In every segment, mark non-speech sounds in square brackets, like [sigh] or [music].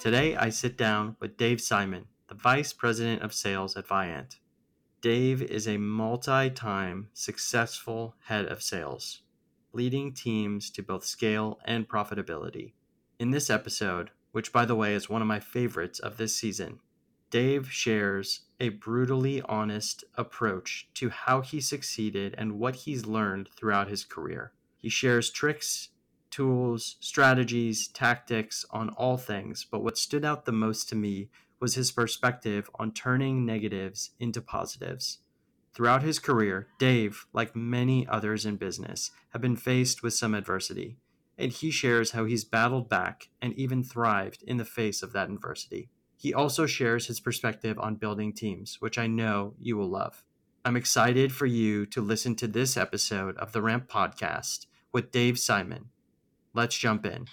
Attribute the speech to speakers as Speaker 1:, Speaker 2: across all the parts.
Speaker 1: Today, I sit down with Dave Simon, the Vice President of Sales at Viant. Dave is a multi time successful head of sales, leading teams to both scale and profitability. In this episode, which by the way is one of my favorites of this season, Dave shares a brutally honest approach to how he succeeded and what he's learned throughout his career. He shares tricks, tools, strategies, tactics on all things, but what stood out the most to me was his perspective on turning negatives into positives. Throughout his career, Dave, like many others in business, have been faced with some adversity, and he shares how he's battled back and even thrived in the face of that adversity. He also shares his perspective on building teams, which I know you will love. I'm excited for you to listen to this episode of the Ramp Podcast with Dave Simon. Let's jump in.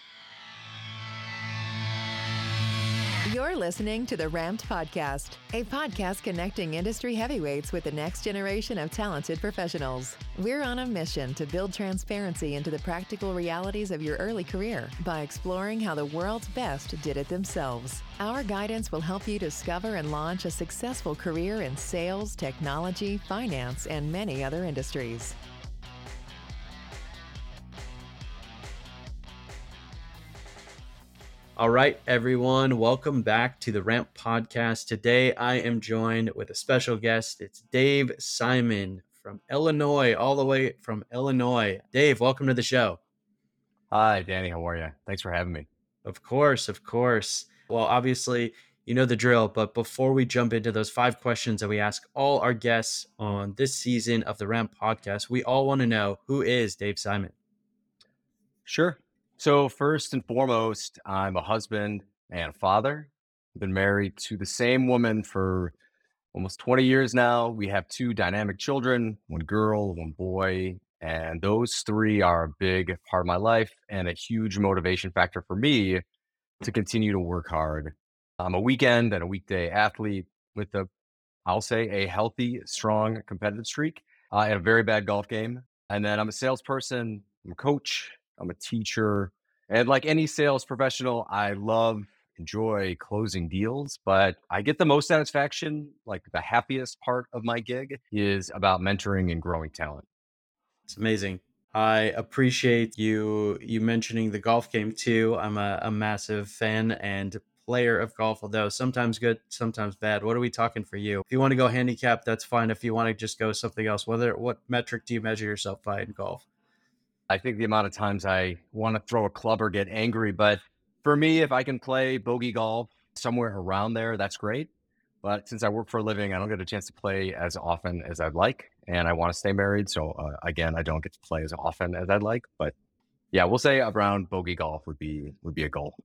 Speaker 2: You're listening to the Ramped Podcast, a podcast connecting industry heavyweights with the next generation of talented professionals. We're on a mission to build transparency into the practical realities of your early career by exploring how the world's best did it themselves. Our guidance will help you discover and launch a successful career in sales, technology, finance, and many other industries.
Speaker 1: All right, everyone, welcome back to the Ramp Podcast. Today I am joined with a special guest. It's Dave Simon from Illinois, all the way from Illinois. Dave, welcome to the show.
Speaker 3: Hi, Danny. How are you? Thanks for having me.
Speaker 1: Of course, of course. Well, obviously, you know the drill, but before we jump into those five questions that we ask all our guests on this season of the Ramp Podcast, we all want to know who is Dave Simon?
Speaker 3: Sure. So, first and foremost, I'm a husband and a father. I've been married to the same woman for almost 20 years now. We have two dynamic children one girl, one boy. And those three are a big part of my life and a huge motivation factor for me to continue to work hard. I'm a weekend and a weekday athlete with a, I'll say, a healthy, strong competitive streak uh, and a very bad golf game. And then I'm a salesperson, I'm a coach, I'm a teacher. And like any sales professional, I love, enjoy closing deals, but I get the most satisfaction, like the happiest part of my gig is about mentoring and growing talent.
Speaker 1: It's amazing. I appreciate you you mentioning the golf game too. I'm a, a massive fan and player of golf, although sometimes good, sometimes bad. What are we talking for you? If you want to go handicap, that's fine. If you want to just go something else, whether what metric do you measure yourself by in golf?
Speaker 3: I think the amount of times I want to throw a club or get angry, but for me, if I can play bogey golf somewhere around there, that's great. But since I work for a living, I don't get a chance to play as often as I'd like, and I want to stay married. So uh, again, I don't get to play as often as I'd like. But yeah, we'll say around bogey golf would be would be a goal.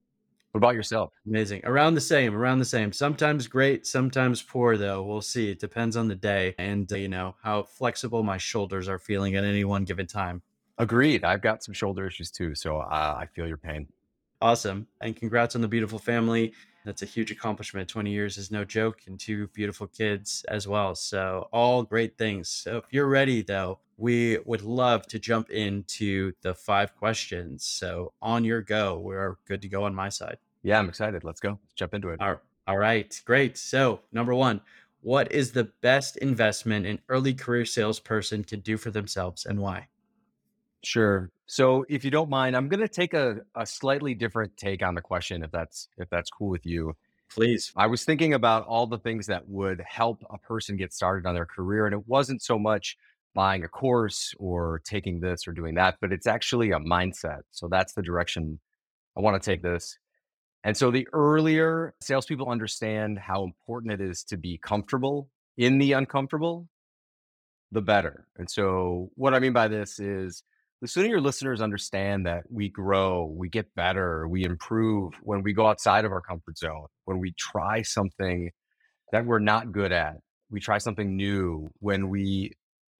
Speaker 3: What about yourself?
Speaker 1: Amazing. Around the same, around the same. Sometimes great, sometimes poor, though. We'll see. It depends on the day and, uh, you know, how flexible my shoulders are feeling at any one given time.
Speaker 3: Agreed. I've got some shoulder issues too, so uh, I feel your pain.
Speaker 1: Awesome. And congrats on the beautiful family. That's a huge accomplishment. 20 years is no joke, and two beautiful kids as well. So, all great things. So, if you're ready, though, we would love to jump into the five questions. So, on your go, we're good to go on my side.
Speaker 3: Yeah, I'm excited. Let's go. Let's jump into it.
Speaker 1: All, all right. Great. So, number one, what is the best investment an early career salesperson can do for themselves and why?
Speaker 3: Sure. So if you don't mind, I'm going to take a, a slightly different take on the question if that's if that's cool with you.
Speaker 1: Please.
Speaker 3: I was thinking about all the things that would help a person get started on their career and it wasn't so much buying a course or taking this or doing that, but it's actually a mindset. So that's the direction I want to take this. And so the earlier salespeople understand how important it is to be comfortable in the uncomfortable, the better. And so what I mean by this is the sooner your listeners understand that we grow, we get better, we improve when we go outside of our comfort zone, when we try something that we're not good at, we try something new, when we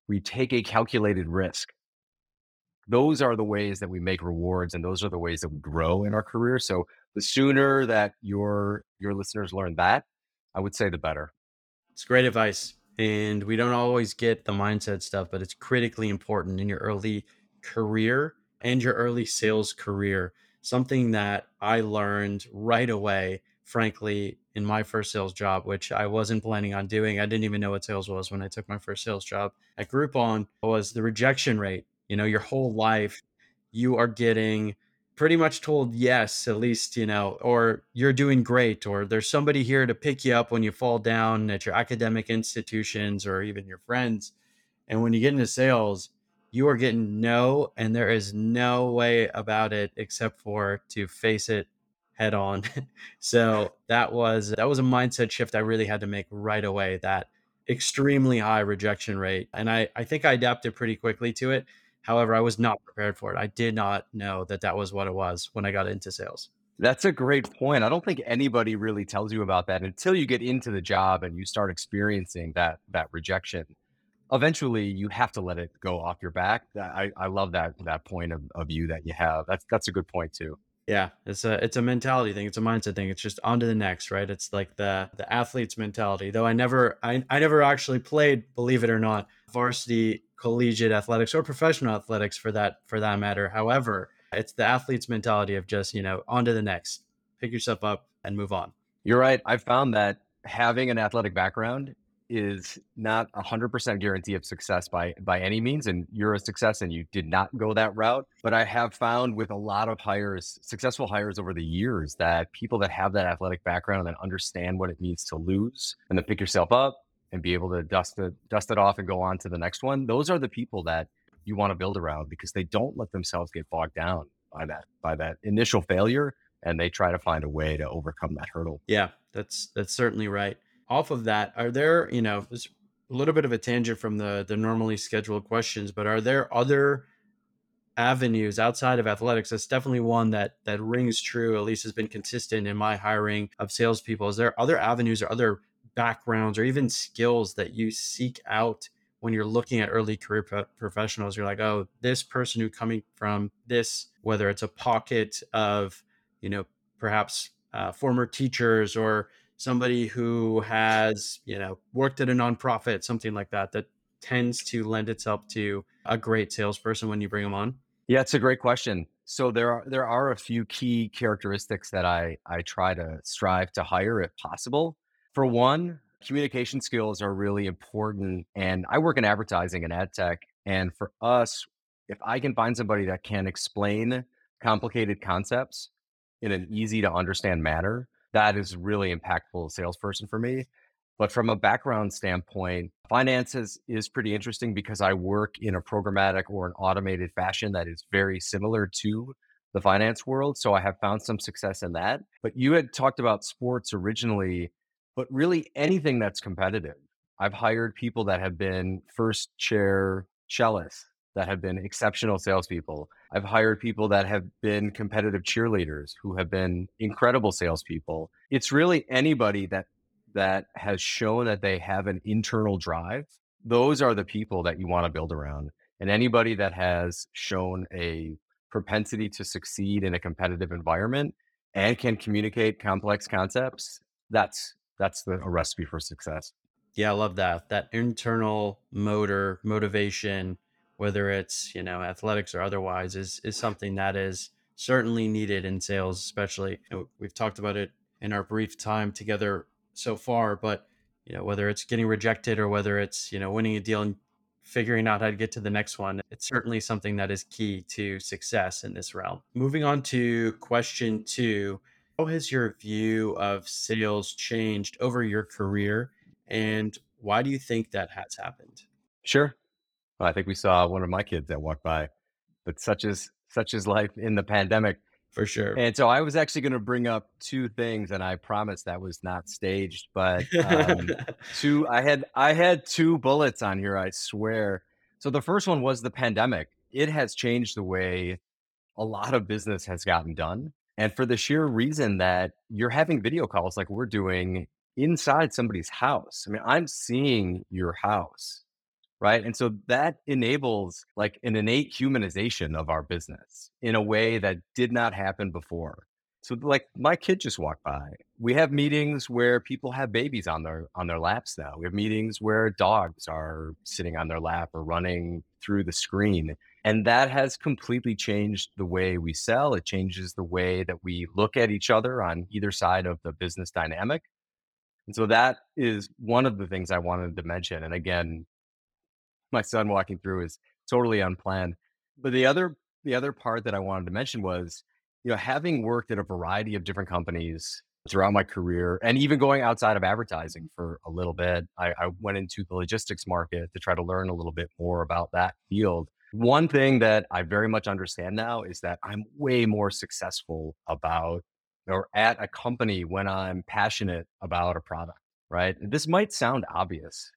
Speaker 3: we take a calculated risk. Those are the ways that we make rewards and those are the ways that we grow in our career. So the sooner that your your listeners learn that, I would say the better.
Speaker 1: It's great advice. And we don't always get the mindset stuff, but it's critically important in your early career and your early sales career, something that I learned right away frankly, in my first sales job, which I wasn't planning on doing. I didn't even know what sales was when I took my first sales job at Groupon was the rejection rate. You know, your whole life, you are getting pretty much told yes, at least, you know, or you're doing great, or there's somebody here to pick you up when you fall down at your academic institutions or even your friends. And when you get into sales, you are getting no, and there is no way about it except for to face it head on. [laughs] so [laughs] that was that was a mindset shift I really had to make right away. That extremely high rejection rate, and I I think I adapted pretty quickly to it. However, I was not prepared for it. I did not know that that was what it was when I got into sales.
Speaker 3: That's a great point. I don't think anybody really tells you about that until you get into the job and you start experiencing that that rejection. Eventually, you have to let it go off your back. I, I love that that point of, of you that you have. That's that's a good point too.
Speaker 1: Yeah, it's a it's a mentality thing. It's a mindset thing. It's just on to the next, right? It's like the the athlete's mentality. Though I never I, I never actually played, believe it or not, varsity collegiate athletics or professional athletics for that for that matter. However, it's the athlete's mentality of just, you know, on to the next. Pick yourself up and move on.
Speaker 3: You're right. I've found that having an athletic background is not a hundred percent guarantee of success by by any means. And you're a success and you did not go that route. But I have found with a lot of hires, successful hires over the years, that people that have that athletic background and then understand what it means to lose and to pick yourself up and be able to dust it dust it off and go on to the next one, those are the people that you want to build around because they don't let themselves get bogged down by that by that initial failure and they try to find a way to overcome that hurdle.
Speaker 1: Yeah, that's that's certainly right off of that, are there, you know, it's a little bit of a tangent from the the normally scheduled questions, but are there other avenues outside of athletics? That's definitely one that that rings true. At least has been consistent in my hiring of salespeople. Is there other avenues or other backgrounds or even skills that you seek out when you're looking at early career pro- professionals? You're like, oh, this person who coming from this, whether it's a pocket of, you know, perhaps uh, former teachers or somebody who has, you know, worked at a nonprofit, something like that, that tends to lend itself to a great salesperson when you bring them on?
Speaker 3: Yeah, it's a great question. So there are there are a few key characteristics that I I try to strive to hire if possible. For one, communication skills are really important and I work in advertising and ad tech and for us if I can find somebody that can explain complicated concepts in an easy to understand manner, that is really impactful salesperson for me. But from a background standpoint, finances is pretty interesting because I work in a programmatic or an automated fashion that is very similar to the finance world. So I have found some success in that. But you had talked about sports originally, but really anything that's competitive. I've hired people that have been first chair cellists that have been exceptional salespeople. I've hired people that have been competitive cheerleaders who have been incredible salespeople. It's really anybody that that has shown that they have an internal drive. Those are the people that you want to build around. And anybody that has shown a propensity to succeed in a competitive environment and can communicate complex concepts, that's that's the a recipe for success.
Speaker 1: Yeah, I love that. That internal motor, motivation, whether it's you know athletics or otherwise, is is something that is certainly needed in sales, especially. You know, we've talked about it in our brief time together so far, but you know whether it's getting rejected or whether it's you know winning a deal and figuring out how to get to the next one it's certainly something that is key to success in this realm moving on to question two how has your view of sales changed over your career and why do you think that has happened
Speaker 3: sure I think we saw one of my kids that walked by, but such is such is life in the pandemic.
Speaker 1: For sure.
Speaker 3: And so I was actually going to bring up two things, and I promise that was not staged, but um, [laughs] two. I had I had two bullets on here. I swear. So the first one was the pandemic. It has changed the way a lot of business has gotten done, and for the sheer reason that you're having video calls like we're doing inside somebody's house. I mean, I'm seeing your house right? And so that enables like an innate humanization of our business in a way that did not happen before. So like my kid just walked by. We have meetings where people have babies on their on their laps now. We have meetings where dogs are sitting on their lap or running through the screen. And that has completely changed the way we sell. It changes the way that we look at each other on either side of the business dynamic. And so that is one of the things I wanted to mention. And again, my son walking through is totally unplanned. But the other the other part that I wanted to mention was, you know, having worked at a variety of different companies throughout my career and even going outside of advertising for a little bit, I, I went into the logistics market to try to learn a little bit more about that field. One thing that I very much understand now is that I'm way more successful about or at a company when I'm passionate about a product, right? This might sound obvious,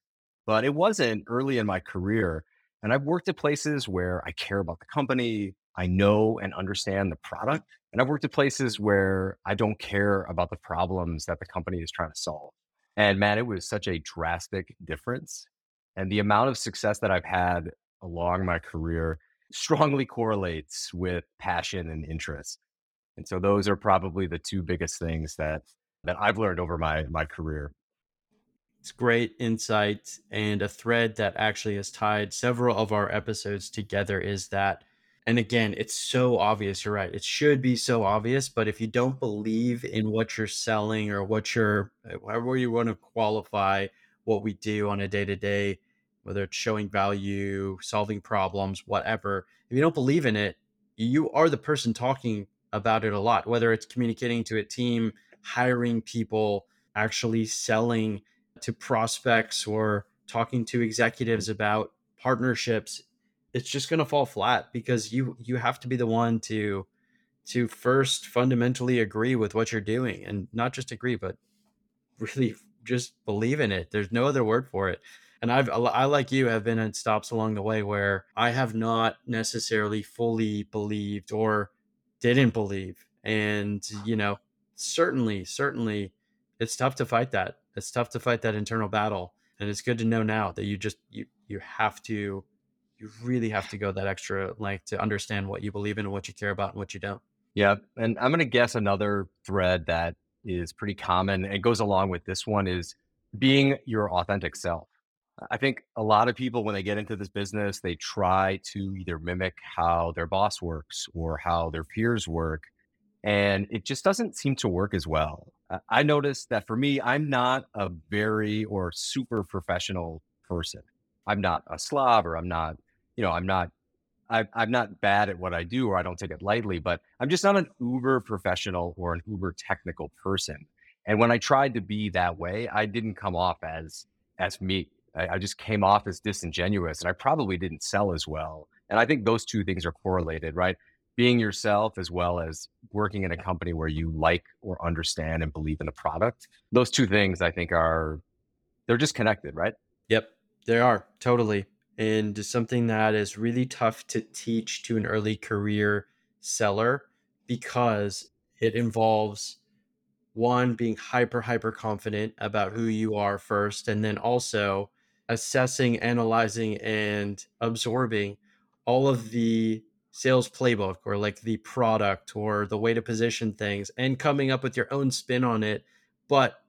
Speaker 3: but it wasn't early in my career. And I've worked at places where I care about the company, I know and understand the product. And I've worked at places where I don't care about the problems that the company is trying to solve. And man, it was such a drastic difference. And the amount of success that I've had along my career strongly correlates with passion and interest. And so those are probably the two biggest things that that I've learned over my my career.
Speaker 1: It's great insight and a thread that actually has tied several of our episodes together is that and again, it's so obvious, you're right. It should be so obvious, but if you don't believe in what you're selling or what you're however you want to qualify what we do on a day-to-day, whether it's showing value, solving problems, whatever, if you don't believe in it, you are the person talking about it a lot, whether it's communicating to a team, hiring people, actually selling to prospects or talking to executives about partnerships it's just going to fall flat because you you have to be the one to to first fundamentally agree with what you're doing and not just agree but really just believe in it. There's no other word for it. And I've I like you have been at stops along the way where I have not necessarily fully believed or didn't believe. And you know certainly certainly it's tough to fight that it's tough to fight that internal battle and it's good to know now that you just you you have to you really have to go that extra length to understand what you believe in and what you care about and what you don't
Speaker 3: yeah and i'm going to guess another thread that is pretty common and goes along with this one is being your authentic self I think a lot of people, when they get into this business, they try to either mimic how their boss works or how their peers work. And it just doesn't seem to work as well. I noticed that for me, I'm not a very or super professional person. I'm not a slob or I'm not, you know, I'm not, I, I'm not bad at what I do or I don't take it lightly, but I'm just not an uber professional or an uber technical person. And when I tried to be that way, I didn't come off as as me. I, I just came off as disingenuous and I probably didn't sell as well. And I think those two things are correlated, right? Being yourself as well as working in a company where you like or understand and believe in the product. Those two things I think are they're just connected, right?
Speaker 1: Yep, they are totally. And something that is really tough to teach to an early career seller because it involves one being hyper hyper confident about who you are first and then also assessing, analyzing, and absorbing all of the sales playbook or like the product or the way to position things and coming up with your own spin on it, but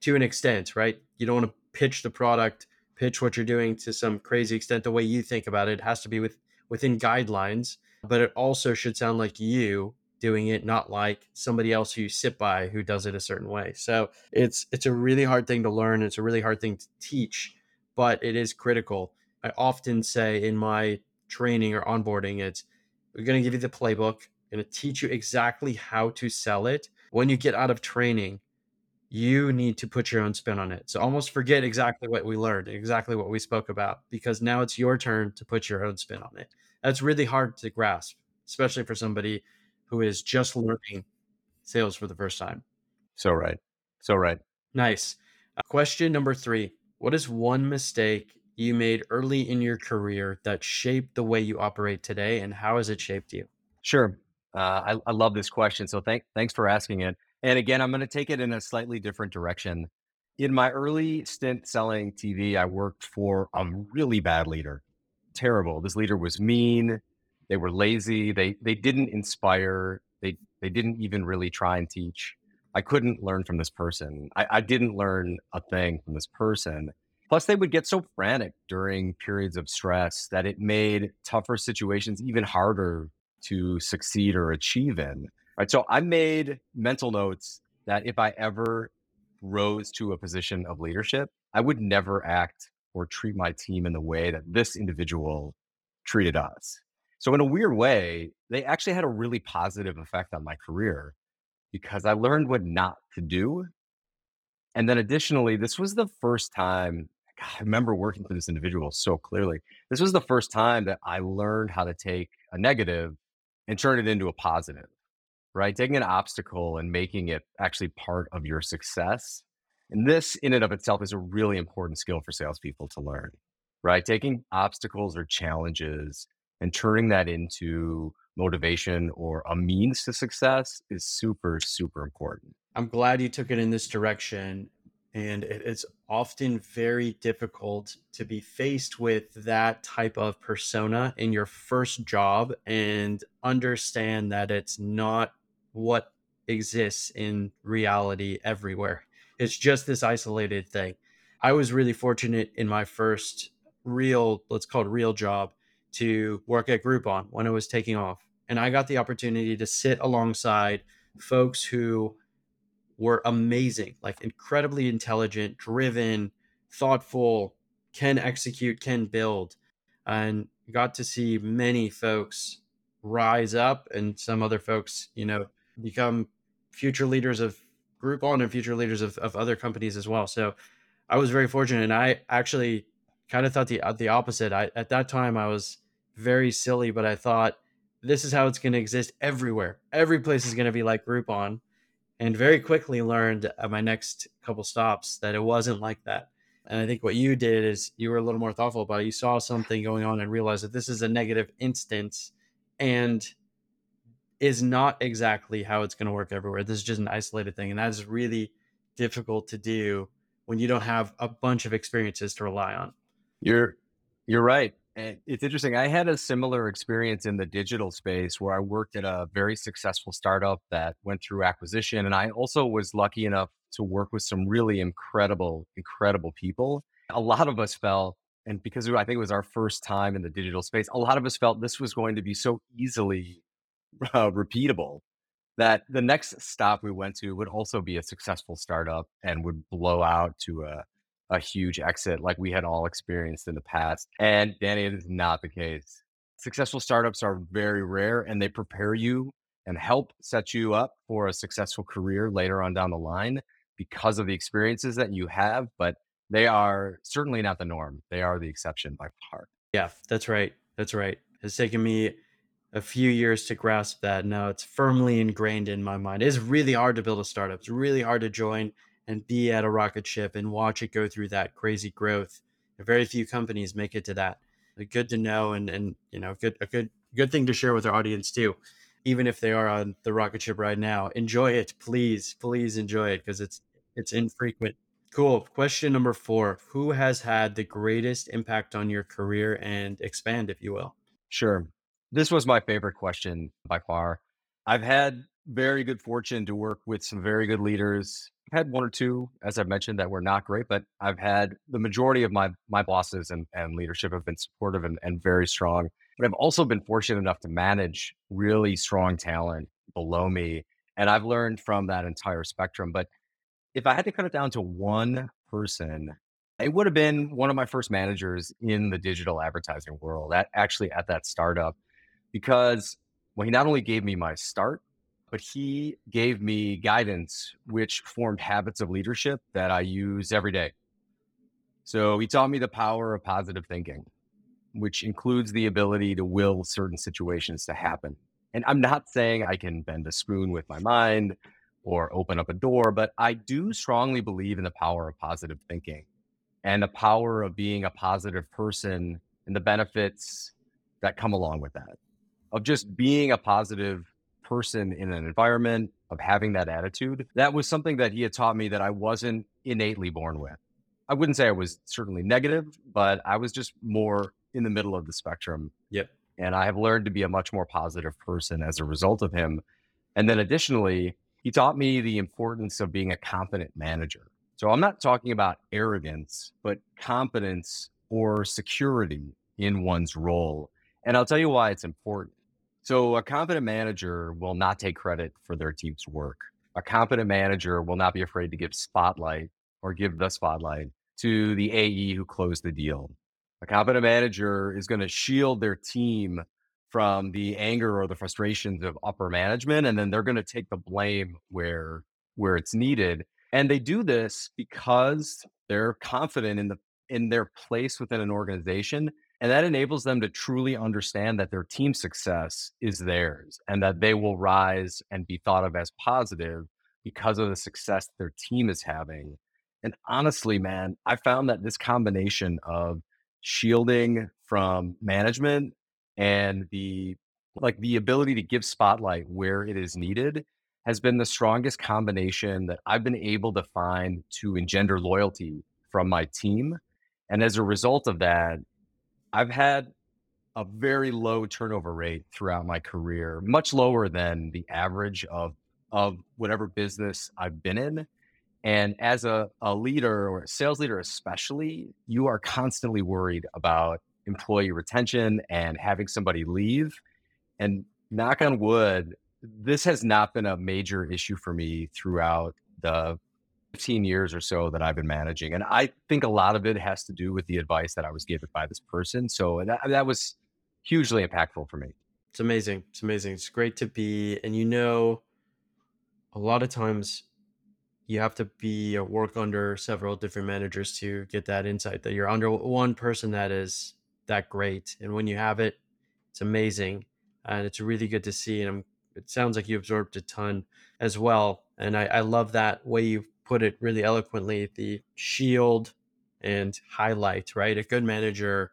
Speaker 1: to an extent, right? You don't want to pitch the product, pitch what you're doing to some crazy extent the way you think about it. It has to be with within guidelines, but it also should sound like you doing it not like somebody else who you sit by who does it a certain way so it's it's a really hard thing to learn it's a really hard thing to teach but it is critical. I often say in my training or onboarding, it's we're going to give you the playbook, going to teach you exactly how to sell it. When you get out of training, you need to put your own spin on it. So almost forget exactly what we learned, exactly what we spoke about, because now it's your turn to put your own spin on it. That's really hard to grasp, especially for somebody who is just learning sales for the first time.
Speaker 3: So right. So right.
Speaker 1: Nice. Uh, question number three what is one mistake you made early in your career that shaped the way you operate today, and how has it shaped you?
Speaker 3: Sure. Uh, I, I love this question. So thank, thanks for asking it. And again, I'm going to take it in a slightly different direction. In my early stint selling TV, I worked for a really bad leader. Terrible. This leader was mean. They were lazy. They they didn't inspire. They they didn't even really try and teach. I couldn't learn from this person. I, I didn't learn a thing from this person. Plus, they would get so frantic during periods of stress that it made tougher situations even harder to succeed or achieve in. Right. So I made mental notes that if I ever rose to a position of leadership, I would never act or treat my team in the way that this individual treated us. So, in a weird way, they actually had a really positive effect on my career because I learned what not to do. And then, additionally, this was the first time God, I remember working for this individual so clearly. This was the first time that I learned how to take a negative and turn it into a positive, right? Taking an obstacle and making it actually part of your success. And this, in and of itself, is a really important skill for salespeople to learn, right? Taking obstacles or challenges and turning that into motivation or a means to success is super, super important.
Speaker 1: I'm glad you took it in this direction. And it's often very difficult to be faced with that type of persona in your first job and understand that it's not what exists in reality everywhere. It's just this isolated thing. I was really fortunate in my first real, let's call it real job, to work at Groupon when it was taking off. And I got the opportunity to sit alongside folks who were amazing, like incredibly intelligent, driven, thoughtful, can execute, can build. And got to see many folks rise up and some other folks, you know, become future leaders of Groupon and future leaders of, of other companies as well. So I was very fortunate. And I actually kind of thought the, uh, the opposite. I, at that time, I was very silly, but I thought this is how it's going to exist everywhere. Every place is going to be like Groupon. And very quickly learned at my next couple stops that it wasn't like that. And I think what you did is you were a little more thoughtful about it. You saw something going on and realized that this is a negative instance and is not exactly how it's going to work everywhere. This is just an isolated thing. And that is really difficult to do when you don't have a bunch of experiences to rely on.
Speaker 3: You're you're right. And it's interesting. I had a similar experience in the digital space where I worked at a very successful startup that went through acquisition. And I also was lucky enough to work with some really incredible, incredible people. A lot of us felt, and because I think it was our first time in the digital space, a lot of us felt this was going to be so easily uh, repeatable that the next stop we went to would also be a successful startup and would blow out to a a huge exit like we had all experienced in the past. And Danny, it is not the case. Successful startups are very rare and they prepare you and help set you up for a successful career later on down the line because of the experiences that you have, but they are certainly not the norm. They are the exception by far.
Speaker 1: Yeah, that's right. That's right. It's taken me a few years to grasp that. Now it's firmly ingrained in my mind. It's really hard to build a startup. It's really hard to join and be at a rocket ship and watch it go through that crazy growth. Very few companies make it to that. Uh, good to know, and and you know, good a good good thing to share with our audience too. Even if they are on the rocket ship right now, enjoy it, please, please enjoy it because it's it's infrequent. Cool. Question number four: Who has had the greatest impact on your career and expand, if you will?
Speaker 3: Sure. This was my favorite question by far. I've had very good fortune to work with some very good leaders had one or two, as I've mentioned, that were not great, but I've had the majority of my my bosses and, and leadership have been supportive and, and very strong. But I've also been fortunate enough to manage really strong talent below me. And I've learned from that entire spectrum. But if I had to cut it down to one person, it would have been one of my first managers in the digital advertising world, actually at that startup, because well, he not only gave me my start, but he gave me guidance which formed habits of leadership that I use every day. So he taught me the power of positive thinking, which includes the ability to will certain situations to happen. And I'm not saying I can bend a spoon with my mind or open up a door, but I do strongly believe in the power of positive thinking and the power of being a positive person and the benefits that come along with that, of just being a positive person in an environment, of having that attitude. That was something that he had taught me that I wasn't innately born with. I wouldn't say I was certainly negative, but I was just more in the middle of the spectrum.
Speaker 1: Yep.
Speaker 3: And I have learned to be a much more positive person as a result of him. And then additionally, he taught me the importance of being a competent manager. So I'm not talking about arrogance, but competence or security in one's role. And I'll tell you why it's important. So a competent manager will not take credit for their team's work. A competent manager will not be afraid to give spotlight or give the spotlight to the AE who closed the deal. A competent manager is going to shield their team from the anger or the frustrations of upper management and then they're going to take the blame where where it's needed and they do this because they're confident in the in their place within an organization and that enables them to truly understand that their team success is theirs and that they will rise and be thought of as positive because of the success their team is having and honestly man i found that this combination of shielding from management and the like the ability to give spotlight where it is needed has been the strongest combination that I've been able to find to engender loyalty from my team. And as a result of that, I've had a very low turnover rate throughout my career, much lower than the average of of whatever business I've been in. And as a, a leader or a sales leader, especially, you are constantly worried about employee retention and having somebody leave. And knock on wood, this has not been a major issue for me throughout the 15 years or so that I've been managing. And I think a lot of it has to do with the advice that I was given by this person. So that, that was hugely impactful for me.
Speaker 1: It's amazing. It's amazing. It's great to be, and you know, a lot of times you have to be or work under several different managers to get that insight that you're under one person that is that great. And when you have it, it's amazing. And it's really good to see. And I'm, it sounds like you absorbed a ton as well. And I, I love that way you put it really eloquently the shield and highlight, right? A good manager,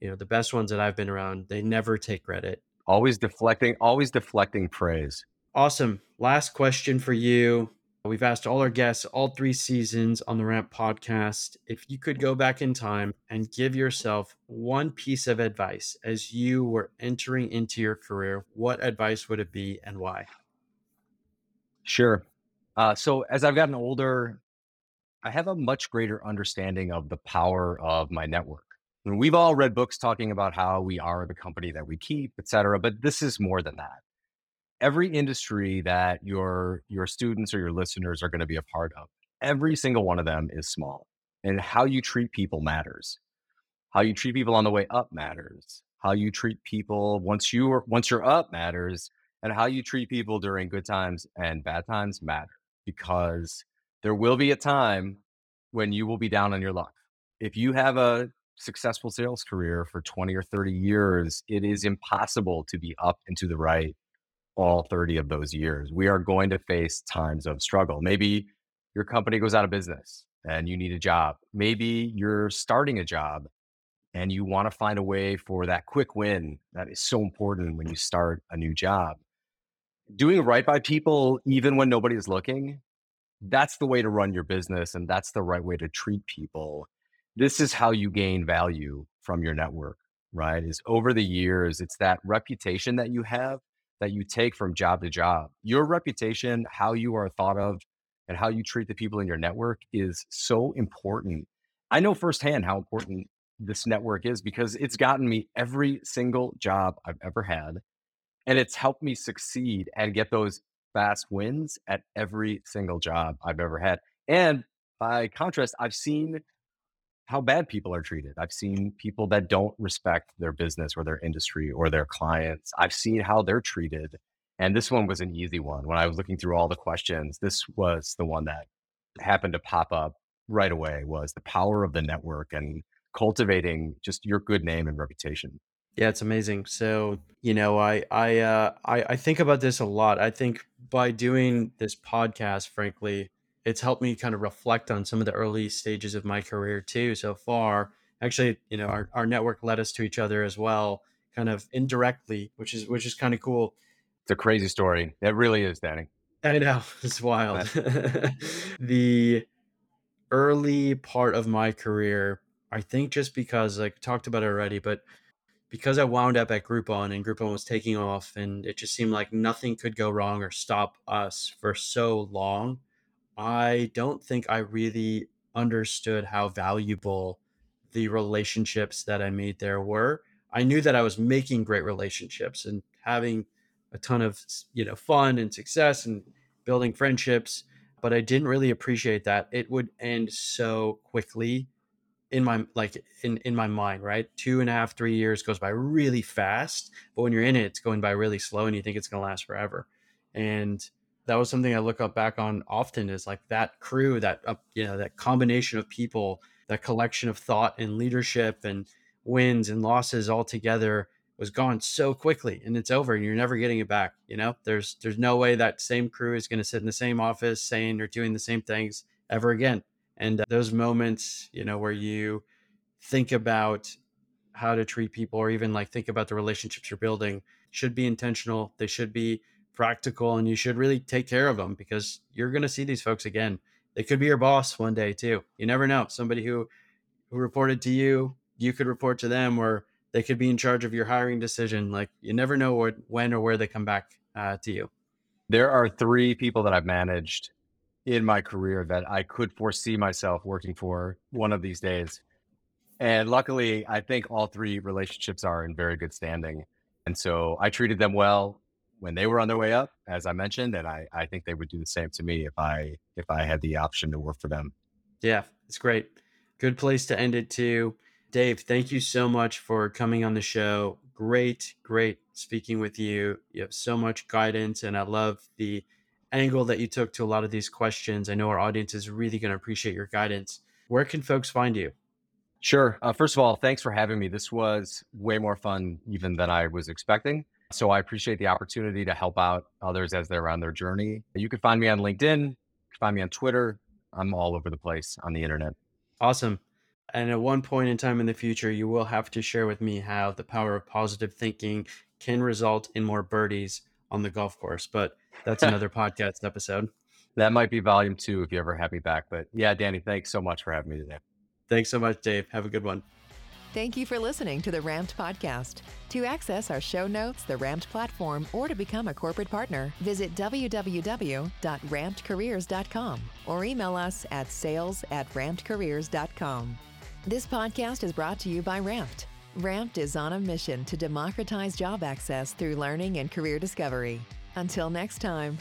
Speaker 1: you know, the best ones that I've been around, they never take credit.
Speaker 3: Always deflecting, always deflecting praise.
Speaker 1: Awesome. Last question for you. We've asked all our guests all three seasons on the Ramp podcast if you could go back in time and give yourself one piece of advice as you were entering into your career, what advice would it be and why?
Speaker 3: Sure. Uh, so, as I've gotten older, I have a much greater understanding of the power of my network. And we've all read books talking about how we are the company that we keep, et cetera, but this is more than that. Every industry that your your students or your listeners are going to be a part of every single one of them is small and how you treat people matters. How you treat people on the way up matters. How you treat people once you are once you're up matters and how you treat people during good times and bad times matter because there will be a time when you will be down on your luck if you have a successful sales career for 20 or 30 years it is impossible to be up and to the right all 30 of those years. We are going to face times of struggle. Maybe your company goes out of business and you need a job. Maybe you're starting a job and you want to find a way for that quick win that is so important when you start a new job. Doing right by people, even when nobody is looking, that's the way to run your business and that's the right way to treat people. This is how you gain value from your network, right? Is over the years, it's that reputation that you have that you take from job to job. Your reputation, how you are thought of, and how you treat the people in your network is so important. I know firsthand how important this network is because it's gotten me every single job I've ever had. And it's helped me succeed and get those fast wins at every single job I've ever had. And by contrast, I've seen how bad people are treated. I've seen people that don't respect their business or their industry or their clients. I've seen how they're treated. And this one was an easy one. When I was looking through all the questions, this was the one that happened to pop up right away was the power of the network and cultivating just your good name and reputation.
Speaker 1: Yeah, it's amazing. So, you know, I I uh I, I think about this a lot. I think by doing this podcast, frankly, it's helped me kind of reflect on some of the early stages of my career too so far. Actually you know our, our network led us to each other as well kind of indirectly which is which is kind of cool.
Speaker 3: It's a crazy story. It really is danny.
Speaker 1: I know. [laughs] It's wild. [laughs] The early part of my career i think just because like talked about it already but because i wound up at groupon and groupon was taking off and it just seemed like nothing could go wrong or stop us for so long I don't think I really understood how valuable the relationships that I made there were. I knew that I was making great relationships and having a ton of you know fun and success and building friendships, but I didn't really appreciate that it would end so quickly in my like in in my mind right? Two and a half three years goes by really fast but when you're in it it's going by really slow and you think it's going to last forever. And that was something i look up back on often is like that crew that uh, you know that combination of people that collection of thought and leadership and wins and losses all together was gone so quickly and it's over and you're never getting it back you know? There's there's no way that same crew is going to sit in the same office saying or doing the same things ever again and uh, those moments you know where you think about how to treat people or even like think about the relationships you're building should be intentional they should be practical and you should really take care of them because you're going to see these folks again. They could be your boss one day too you never know somebody who who reported to you you could report to them or they could be in charge of your hiring decision like you never know what, when or where they come back uh, to you.
Speaker 3: There are three people that i've managed in my career that I could foresee myself working for one of these days. And luckily, I think all three relationships are in very good standing. And so I treated them well when they were on their way up, as I mentioned, and I, I think they would do the same to me if I if I had the option to work for them.
Speaker 1: Yeah, it's great. Good place to end it too. Dave, thank you so much for coming on the show. Great, great speaking with you. You have so much guidance, and I love the angle that you took to a lot of these questions. I know our audience is really going to appreciate your guidance. Where can folks find you?
Speaker 3: Sure. Uh, first of all, thanks for having me. This was way more fun even than I was expecting. So I appreciate the opportunity to help out others as they're on their journey. You can find me on LinkedIn, find me on Twitter. I'm all over the place on the internet.
Speaker 1: Awesome. And at one point in time in the future, you will have to share with me how the power of positive thinking can result in more birdies on the golf course. But that's [laughs] another podcast episode.
Speaker 3: That might be volume two if you ever have me back. But yeah, Danny, thanks so much for having me today.
Speaker 1: Thanks so much, Dave. Have a good one.
Speaker 2: Thank you for listening to the Ramped Podcast. To access our show notes, the Ramped platform, or to become a corporate partner, visit www.rampedcareers.com or email us at sales at rampedcareers.com. This podcast is brought to you by Ramped. Ramped is on a mission to democratize job access through learning and career discovery. Until next time.